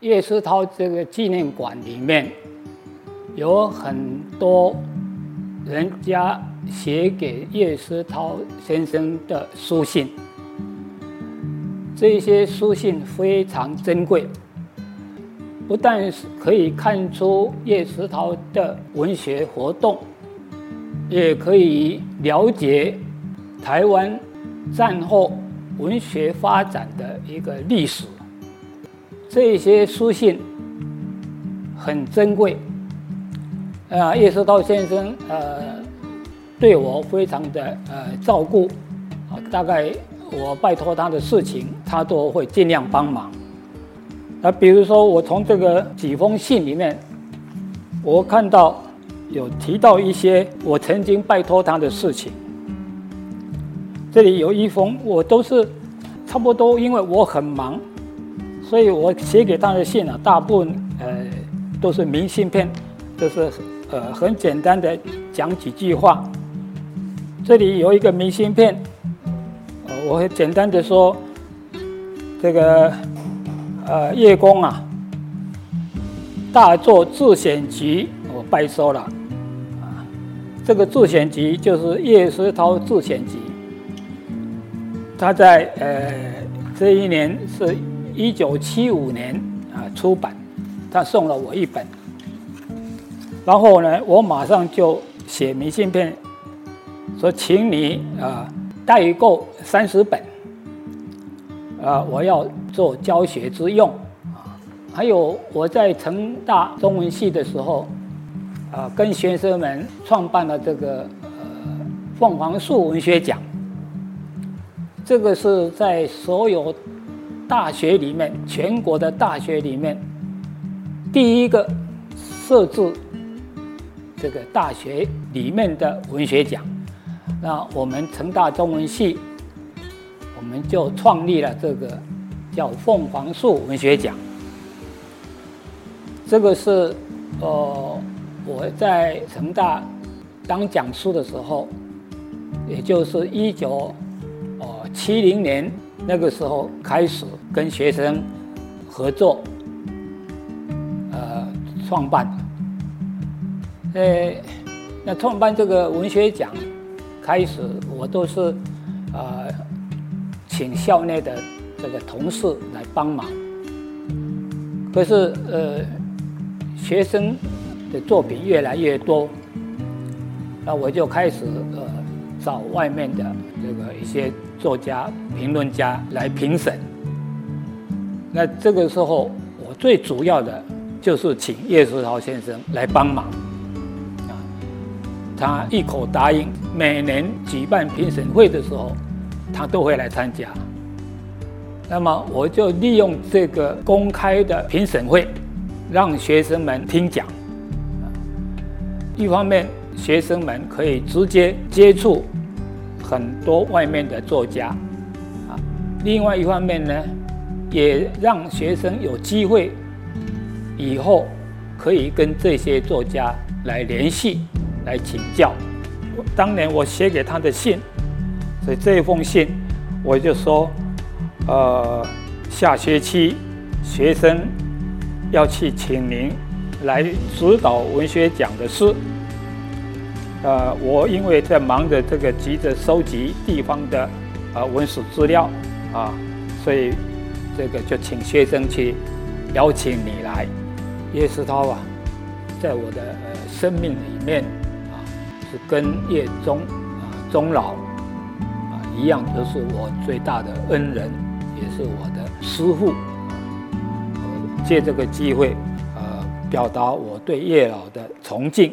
叶思涛这个纪念馆里面有很多人家写给叶思涛先生的书信，这些书信非常珍贵，不但是可以看出叶世涛的文学活动，也可以了解台湾战后文学发展的一个历史。这些书信很珍贵，啊，叶世涛先生呃对我非常的呃照顾，啊，大概我拜托他的事情，他都会尽量帮忙。那比如说，我从这个几封信里面，我看到有提到一些我曾经拜托他的事情。这里有一封，我都是差不多，因为我很忙。所以我写给他的信啊，大部分呃都是明信片，就是呃很简单的讲几句话。这里有一个明信片，呃，我会简单的说，这个呃叶公啊，大作自选集，我拜收了，啊，这个自选集就是叶石涛自选集，他在呃这一年是。一九七五年啊出版，他送了我一本，然后呢，我马上就写明信片，说请你啊代购三十本，啊我要做教学之用啊，还有我在成大中文系的时候，啊跟学生们创办了这个呃凤凰树文学奖，这个是在所有。大学里面，全国的大学里面，第一个设置这个大学里面的文学奖，那我们成大中文系，我们就创立了这个叫凤凰树文学奖。这个是呃我在成大当讲师的时候，也就是一九哦七零年。那个时候开始跟学生合作，呃，创办，呃，那创办这个文学奖，开始我都是呃，请校内的这个同事来帮忙。可是呃，学生的作品越来越多，那我就开始呃，找外面的这个一些。作家、评论家来评审。那这个时候，我最主要的就是请叶世涛先生来帮忙。啊，他一口答应，每年举办评审会的时候，他都会来参加。那么，我就利用这个公开的评审会，让学生们听讲。一方面，学生们可以直接接触。很多外面的作家，啊，另外一方面呢，也让学生有机会以后可以跟这些作家来联系、来请教。当年我写给他的信，所以这一封信我就说，呃，下学期学生要去请您来指导文学奖的事。呃，我因为在忙着这个急着收集地方的啊文史资料啊，所以这个就请学生去邀请你来。叶世涛啊，在我的呃生命里面啊，是跟叶宗啊钟老啊一样，都是我最大的恩人，也是我的师父。借这个机会，呃，表达我对叶老的崇敬。